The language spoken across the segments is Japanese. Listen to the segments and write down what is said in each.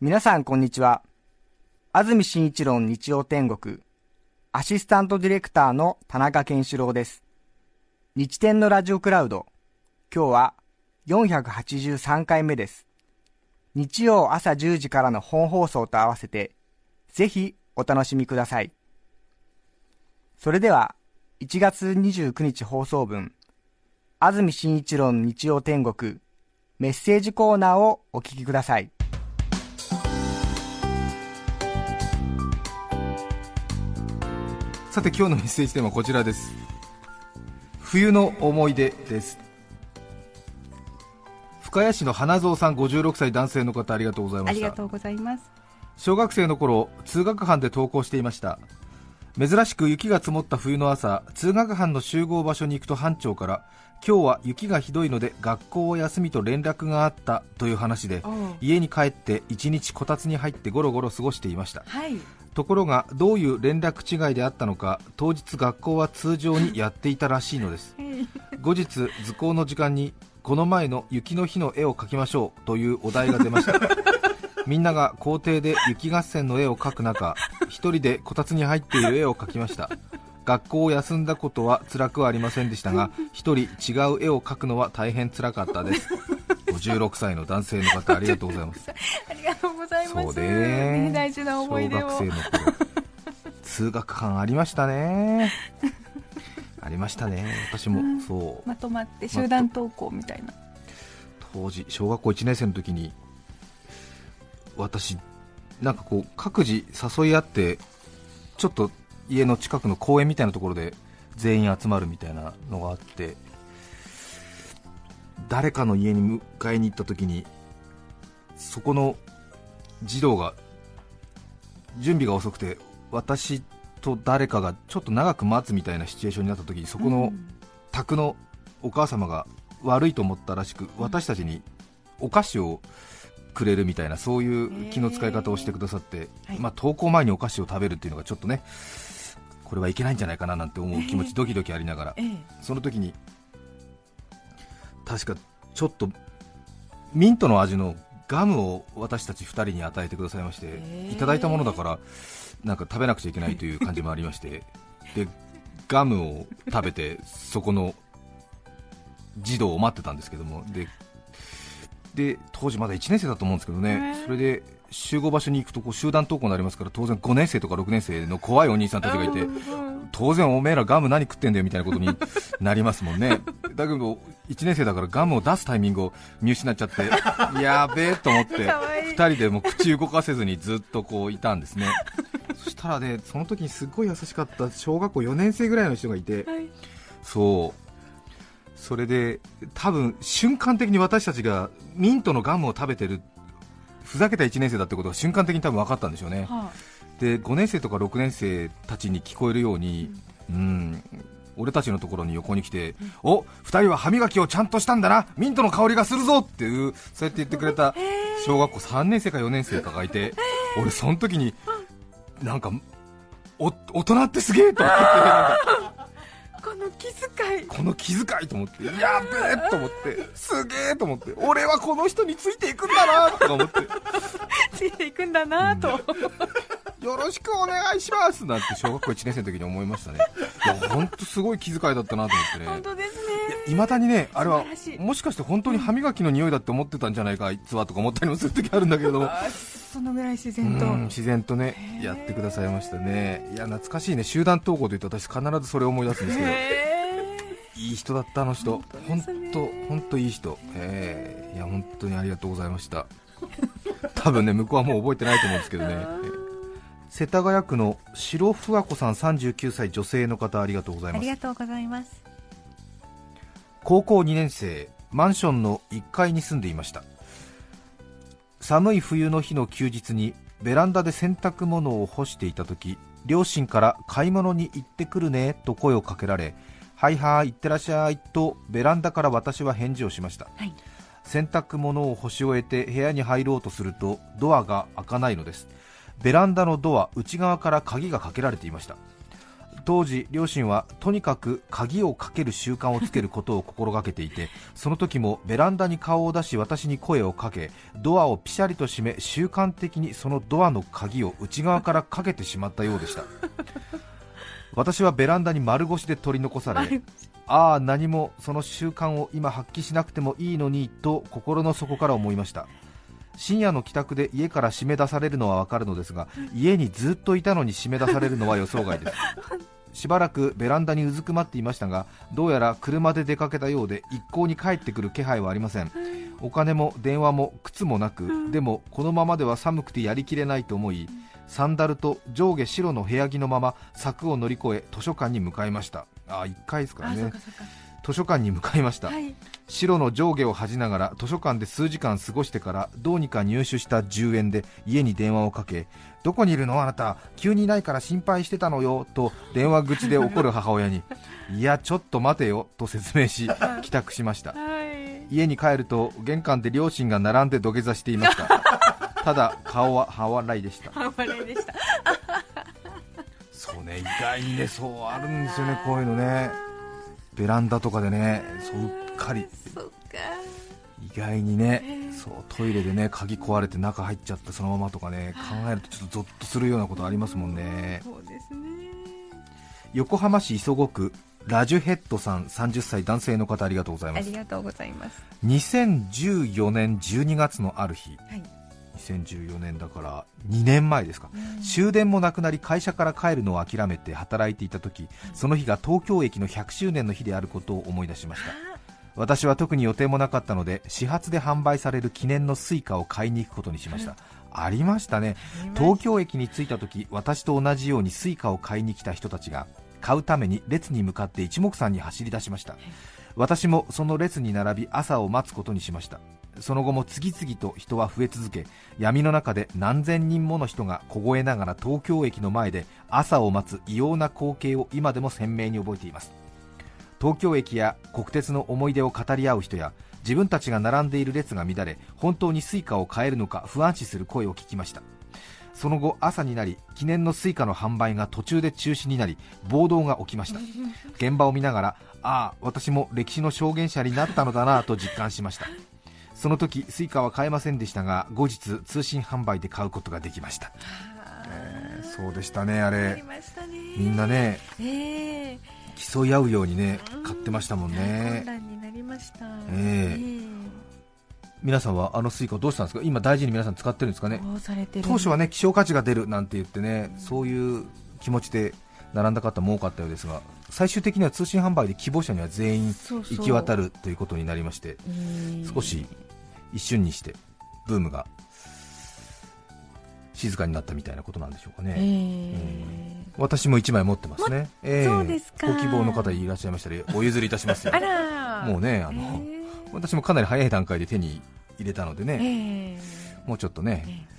皆さんこんにちは。安住紳一郎日曜天国、アシスタントディレクターの田中健志郎です。日天のラジオクラウド、今日は483回目です。日曜朝10時からの本放送と合わせて、ぜひお楽しみください。それでは、1月29日放送分、安住紳一郎の日曜天国、メッセージコーナーをお聞きください。さて今日のメッセージテーマはこちらです。冬の思い出です。深谷市の花蔵さん56歳男性の方ありがとうございました。ありがとうございます。小学生の頃通学班で登校していました。珍しく雪が積もった冬の朝通学班の集合場所に行くと班長から今日は雪がひどいので学校を休みと連絡があったという話で家に帰って一日こたつに入ってゴロゴロ過ごしていました。はい。ところがどういう連絡違いであったのか当日学校は通常にやっていたらしいのです。後日図工の時間にこの前の雪の日の絵を描きましょうというお題が出ました。みんなが校庭で雪合戦の絵を描く中一人でこたつに入っている絵を描きました学校を休んだことは辛くはありませんでしたが一人違う絵を描くのは大変辛かったです。56歳の男性の方ありがとうございます。ありがとうございます。そうね。ね大事な思い出を。小学生の頃通学班ありましたね。ありましたね。私も、うん。そう。まとまって集団登校みたいな。当時小学校1年生の時に私なんかこう各自誘い合ってちょっと家の近くの公園みたいなところで全員集まるみたいなのがあって誰かの家に迎えに行った時にそこの児童が準備が遅くて私と誰かがちょっと長く待つみたいなシチュエーションになった時にそこの宅のお母様が悪いと思ったらしく私たちにお菓子をくれるみたいなそういう気の使い方をしてくださって、はい。まあ、登校前にお菓子を食べるっていうのがちょっとねこれはいけないんじゃないかななんて思う気持ちドキドキありながら。ええ。その時に確かちょっとミントの味のガムを私たち2人に与えてくださいまして、いただいたものだからなんか食べなくちゃいけないという感じもありましてでガムを食べてそこの児童を待ってたんですけどもでで当時まだ1年生だと思うんですけどへねーそれで集合場所に行くとこう集団登校になりますから当然5年生とか6年生の怖いお兄さんたちがいてうん当然おめえらガム何食ってんだよみたいなことになりますもんね。だけど1年生だからガムを出すタイミングを見失っちゃって やべえと思ってかわいい。2人でもう口動かせずにずっとこういたんですね。そしたらねその時にすっごい優しかった小学校4年生ぐらいの人がいてはい。そう。それで多分瞬間的に私たちがミントのガムを食べてるふざけた1年生だってことが瞬間的に多分分かったんでしょうね。はで5年生とか6年生たちに聞こえるように、うん、俺たちのところに横に来て、お2人は歯磨きをちゃんとしたんだな、ミントの香りがするぞっていう、そうやって言ってくれた小学校3年生か4年生かがいて、俺、その時になんかお大人ってすげえと思って、この気遣いこの気遣いと思って、やべえと思って、すげえと思って、俺はこの人についていくんだなとか思って。ついていくんだなと、よろしくお願いしますなんて小学校1年生の時に思いましたね。いや、本当すごい気遣いだったなと思ってね。本当ですねいまだにね、あれはもしかして本当に歯磨きの匂いだって思ってたんじゃないか、あいつはとか思ったりもする時あるんだけれども、あそのぐらい自う然と。ん自然とね、やってくださいましたね。いや、懐かしいね、集団登校というと私、必ずそれを思い出すんですけど、へいい人だった、あの人、本本当本当いい人、えー。いや、本当にありがとうございました。多分ね、向こうはもう覚えてないと思うんですけどね。世田谷区の白ふわ子さん39歳女性の方ありがとうございます。ありがとうございます。高校2年生マンションの1階に住んでいました寒い冬の日の休日にベランダで洗濯物を干していた時両親から買い物に行ってくるねと声をかけられはいはい行ってらっしゃいとベランダから私は返事をしました。はい。洗濯物を干し終えて部屋に入ろうとするとドアが開かないのです。ベランダのドア内側から鍵がかけられていました当時両親はとにかく鍵をかける習慣をつけることを心がけていて その時もベランダに顔を出し私に声をかけドアをピシャリと閉め習慣的にそのドアの鍵を内側からかけてしまったようでした。私はベランダに丸腰で取り残されああ何もその習慣を今発揮しなくてもいいのにと心の底から思いました深夜の帰宅で家から締め出されるのはわかるのですが家にずっといたのに締め出されるのは予想外です。しばらくベランダにうずくまっていましたがどうやら車で出かけたようで一向に帰ってくる気配はありません。お金も電話も靴もなく、でもこのままでは寒くてやりきれないと思いサンダルと上下白の部屋着のまま柵を乗り越え図書館に向かいました。あ1回ですからね。図書館に向かいました、はい。白の上下を恥じながら図書館で数時間過ごしてからどうにか入手した10円で家に電話をかけどこにいるの？あなた急にいないから心配してたのよと電話口で怒る母親に いやちょっと待てよと説明し帰宅しました。はい。家に帰ると玄関で両親が並んで土下座していました。ただ顔は半笑いでした。半笑いでした。そうね意外にねそうあるんですよねこういうのねベランダとかでねそううっかり。意外にね、ええそうトイレでね鍵壊れて中入っちゃってそのままとかね考えるとちょっとゾッとするようなことありますもんね。横浜市磯子区ラジュヘッドさん30歳男性の方ありがとうございあますりがとうございます。2014年12月のある日はい。2014年だから2年前ですか、終電もなくなり会社から帰るのを諦めて働いていた時その日が東京駅の100周年の日であることを思い出しました。私は特に予定もなかったので始発で販売される記念の Suica を買いに行くことにしました、ありましたね。東京駅に着いた時私と同じようにスイカを買いに来た人たちが買うために列に向かって一目散に走り出しました。私もその列に並び朝を待つことにしましたその後も次々と人は増え続け闇の中で何千人もの人が凍えながら東京駅の前で朝を待つ異様な光景を今でも鮮明に覚えています。東京駅や国鉄の思い出を語り合う人や自分たちが並んでいる列が乱れ本当にスイカを買えるのか不安視する声を聞きました。その後朝になり記念のスイカの販売が途中で中止になり暴動が起きました。現場を見ながらああ私も歴史の証言者になったのだなと実感しました。その時スイカは買えませんでしたが後日通信販売で買うことができました、えーそうでしたねあれ。みんなねええ。競い合うようにね買ってましたもんね皆さんはあのスイカをどうしたんですか？今大事に皆さん使ってるんですかね？当初はね希少価値が出るなんて言ってねそういう気持ちで並んだ方も多かったようですが最終的には通信販売で希望者には全員行き渡るということになりましてうん。少し一瞬にしてブームが静かになったみたいなことなんでしょうかえね、え私も1枚持ってますね、ええ。そうですか。ご希望の方いらっしゃいましたらお譲りいたしますよ。あらもうねあの、え私もかなり早い段階で手に入れたのでえね、えもうちょっとね、え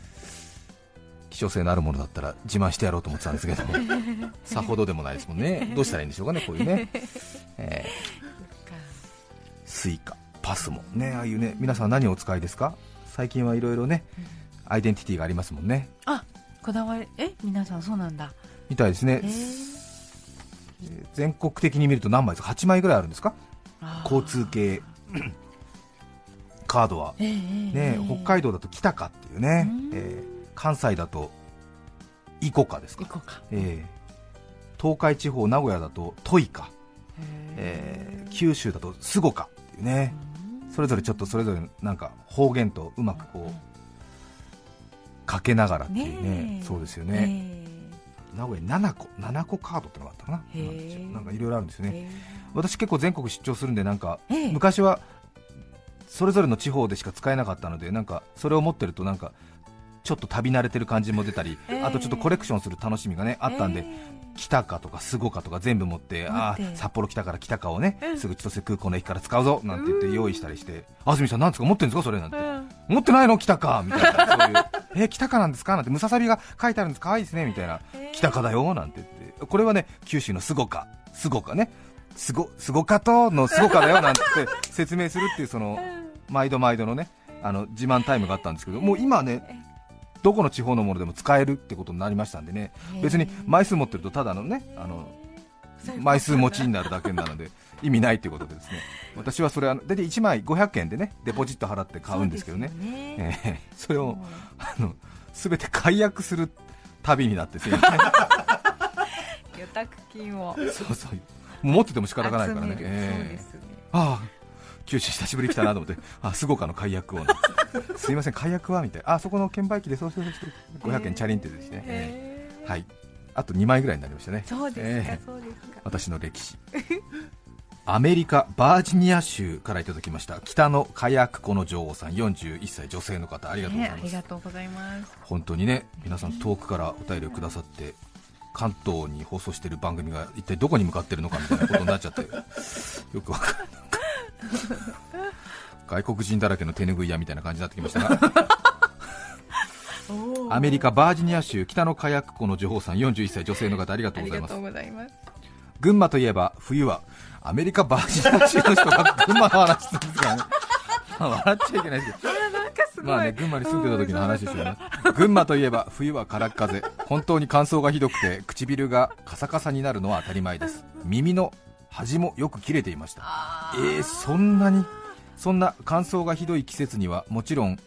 希少性のあるものだったら自慢してやろうと思ってたんですけども さほどでもないですもんね。どうしたらいいんでしょうかねこういうね、えースイカパスモねああいうね皆さん何をお使いですか？最近はいろいろねアイデンティティがありますもんね。あこだわりえ皆さんそうなんだ。みたいですね。え、全国的に見ると何枚ですか？8枚ぐらいあるんですか？交通系。カードは。ええね、北海道だと北かっていうね。うん、えー関西だとイコカですか？えー東海地方名古屋だとトイカ、ええー九州だとスゴカっていうねそれぞれちょっとそれぞれなんか方言とうまくこうかけながらっていうね。そうですよえね、名古屋に7個7個カードってのがあったかな。なんかいろいろあるんですよね。え。私結構全国出張するんでなんかええ。昔はそれぞれの地方でしか使えなかったのでなんかそれを持ってるとなんかちょっと旅慣れてる感じも出たり、ええあとちょっとコレクションする楽しみがねあったんで、え北かとかスゴかとか全部持ってあ札幌来たから北かをね、うん。すぐ千歳空港の駅から使うぞなんて言って用意したりして安住さんなんですか？持ってるんですかそれなんて、うん。持ってないの？北か？みたいな。そういうえ北かなんですか？なんてムササビが書いてあるんです。かわいいですねみたいな。えー。北かだよ？なんて言って。これはね九州のスゴか。スゴかね。スゴスゴかとのスゴかだよ？なんて説明するっていうその毎度毎度のねあの自慢タイムがあったんですけどもう今はねどこの地方のものでも使えるってことになりましたんでね。別に枚数持ってるとただのねあの枚数持ちになるだけなので意味ないということでですね。私はそれは大体1枚500円でねデポジット払って買うんですけどね。ね。ええそれをあの全て解約する旅になってすいません予託金を。そうそう。持ってても仕方がないからね。ええ。そうですね。ああ九州久しぶりに来たなと思って。あすごかの解約を すいません解約は？みたいな。あそこの券売機でそうそうそうそう500円チャリンってですね、えへー。えはい。あと2枚ぐらいになりましたね。そうですか、え私の歴史。アメリカ・バージニア州からいただきました。北の火薬庫の女王さん。41歳女性の方ありがとうございます、りがとうございます。本当にね皆さん遠くからお便りをくださって関東に放送している番組が一体どこに向かってるのかみたいなことになっちゃってよくわかんない外国人だらけの手拭い屋みたいな感じになってきましたが。アメリカ・バージニア州北の火薬庫の女王さん41歳女性の方ありがとうございます。群馬といえば冬はアメリカ・バージニア州の人が群馬の話するんですからね。まあ笑っちゃいけないですけど。まあね、群馬に住んでた時の話ですよね。群馬といえば冬は空っ風、本当に乾燥がひどくて唇がカサカサになるのは当たり前です。耳の端もよく切れていました。あえー、そんなにそんな乾燥がひどい季節にはもちろん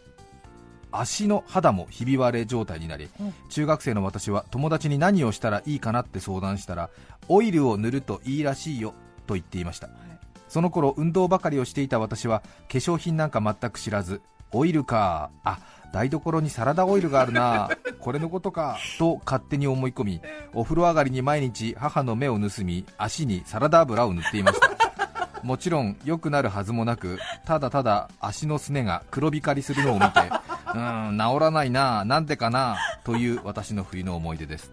足の肌もひび割れ状態になりうん。中学生の私は友達に何をしたらいいかなって相談したらオイルを塗るといいらしいよと言っていました。その頃運動ばかりをしていた私は化粧品なんか全く知らずオイルかあ台所にサラダオイルがあるな これのことかと勝手に思い込みお風呂上がりに毎日母の目を盗み足にサラダ油を塗っていましたもちろん良くなるはずもなくただただ足のすねが黒光りするのを見て うーん治らないななんでかなという私の冬の思い出です。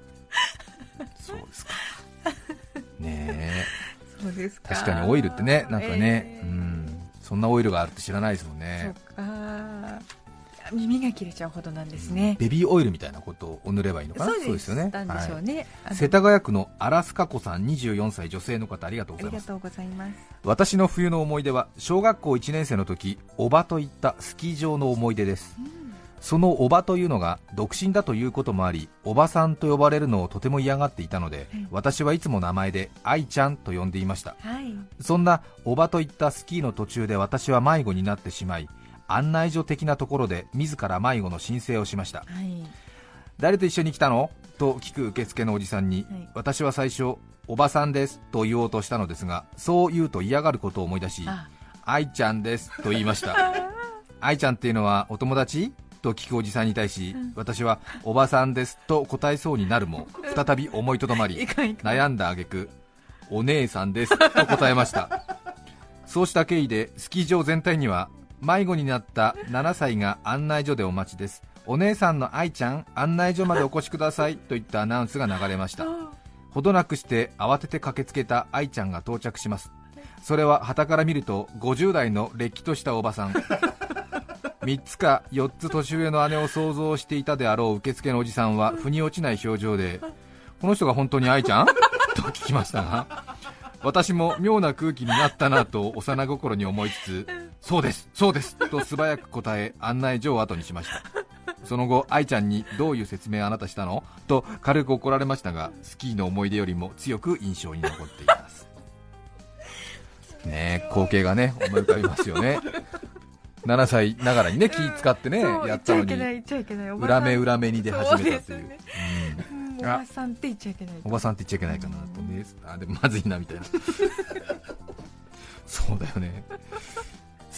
そうですか。ねえ。そうですか。確かにオイルってねなんかね、えーうんそんなオイルがあるって知らないですもんそね耳が切れちゃうほどなんですね、ベビーオイルみたいなことを塗ればいいのかな？そうです。よね。なんでしょうね、あの。世田谷区のアラスカ子さん24歳女性の方ありがとうございます。ありがとうございます。私の冬の思い出は小学校1年生の時おばといったスキー場の思い出です。そのおばというのが独身だということもありおばさんと呼ばれるのをとても嫌がっていたので、うん私はいつも名前で愛ちゃんと呼んでいました。はい。そんなおばといったスキーの途中で私は迷子になってしまい案内所的なところで自ら迷子の申請をしました。はい。誰と一緒に来たの？と聞く受付のおじさんに、はい。私は最初おばさんですと言おうとしたのですがそう言うと嫌がることを思い出しあ。愛ちゃんですと言いました。愛ちゃんっていうのはお友達？と聞くおじさんに対し、私はおばさんですと答えそうになるも 再び思いとどまり悩んだ挙句お姉さんですと答えました。そうした経緯でスキー場全体には迷子になった7歳が案内所でお待ちです。お姉さんの愛ちゃん案内所までお越しくださいといったアナウンスが流れました。ほどなくして慌てて駆けつけた愛ちゃんが到着します。それは傍から見ると50代のれっきとしたおばさん。3つか4つ年上の姉を想像していたであろう受付のおじさんは腑に落ちない表情でこの人が本当に愛ちゃん？と聞きましたが私も妙な空気になったなと幼心に思いつつそうですそうですと素早く答え案内所を後にしました。その後愛ちゃんにどういう説明あなたしたの？と軽く怒られましたがスキーの思い出よりも強く印象に残っています。ねえ光景がね思い浮かびますよね。7歳ながらにね気使ってねそうやったのに裏目裏目に出始めたという。ねうんうん。おばさんって言っちゃいけないおばさんって言っちゃいけないかなとね。あでもまずいなみたいな。そうだよね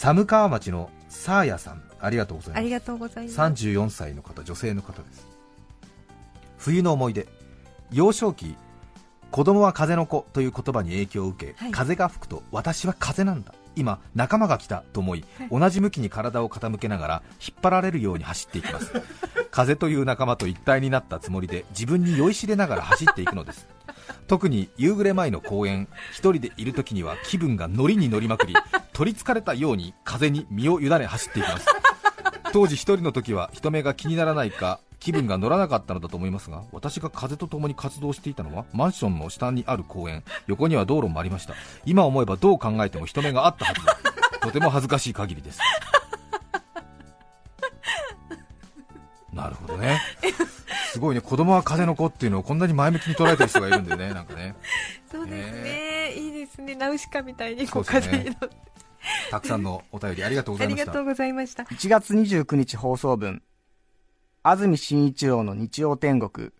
寒川町のサーヤさんありがとうございます。ありがとうございます。34歳の方女性の方です。冬の思い出。幼少期子供は風の子という言葉に影響を受け、はい。風が吹くと私は風なんだ。今仲間が来たと思い、同じ向きに体を傾けながら引っ張られるように走っていきます。風という仲間と一体になったつもりで自分に酔いしれながら走っていくのです 特に夕暮れ前の公園一人でいる時には気分がノリに乗りまくり 取りつかれたように風に身を委ね走っていきます。当時一人の時は人目が気にならないか気分が乗らなかったのだと思いますが私が風と共に活動していたのはマンションの下にある公園横には道路もありました。今思えばどう考えても人目があったはず とても恥ずかしい限りです。なるほどねすごいね。子供は風の子っていうのをこんなに前向きに捉えてる人がいるんでね。なんかね。そうですね、いいですね。ナウシカみたいにこう風に乗って。たくさんのお便りありがとうございました。ありがとうございました。1月29日放送分、安住紳一郎の日曜天国、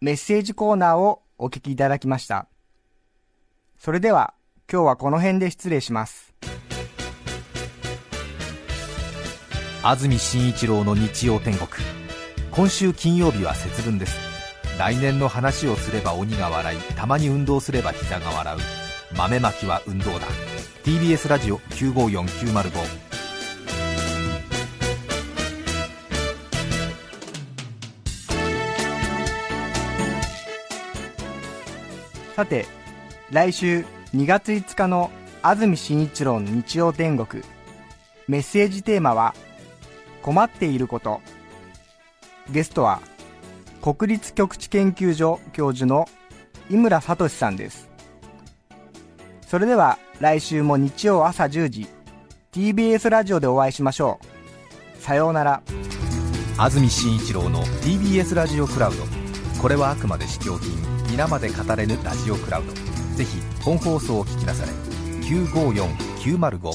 メッセージコーナーをお聞きいただきました。それでは、今日はこの辺で失礼します。安住紳一郎の日曜天国今週金曜日は節分です。来年の話をすれば鬼が笑いたまに運動すれば膝が笑う。豆まきは運動だ。TBS ラジオ954905さて、来週2月5日の安住紳一郎の日曜天国、メッセージテーマは、困っていること。ゲストは、国立極地研究所教授の井村聡さんです。それでは来週も日曜朝10時、TBS ラジオでお会いしましょう。さようなら。安住紳一郎の TBS ラジオクラウドこれはあくまで試供品皆まで語れぬラジオクラウドぜひ本放送を聞きなされ954905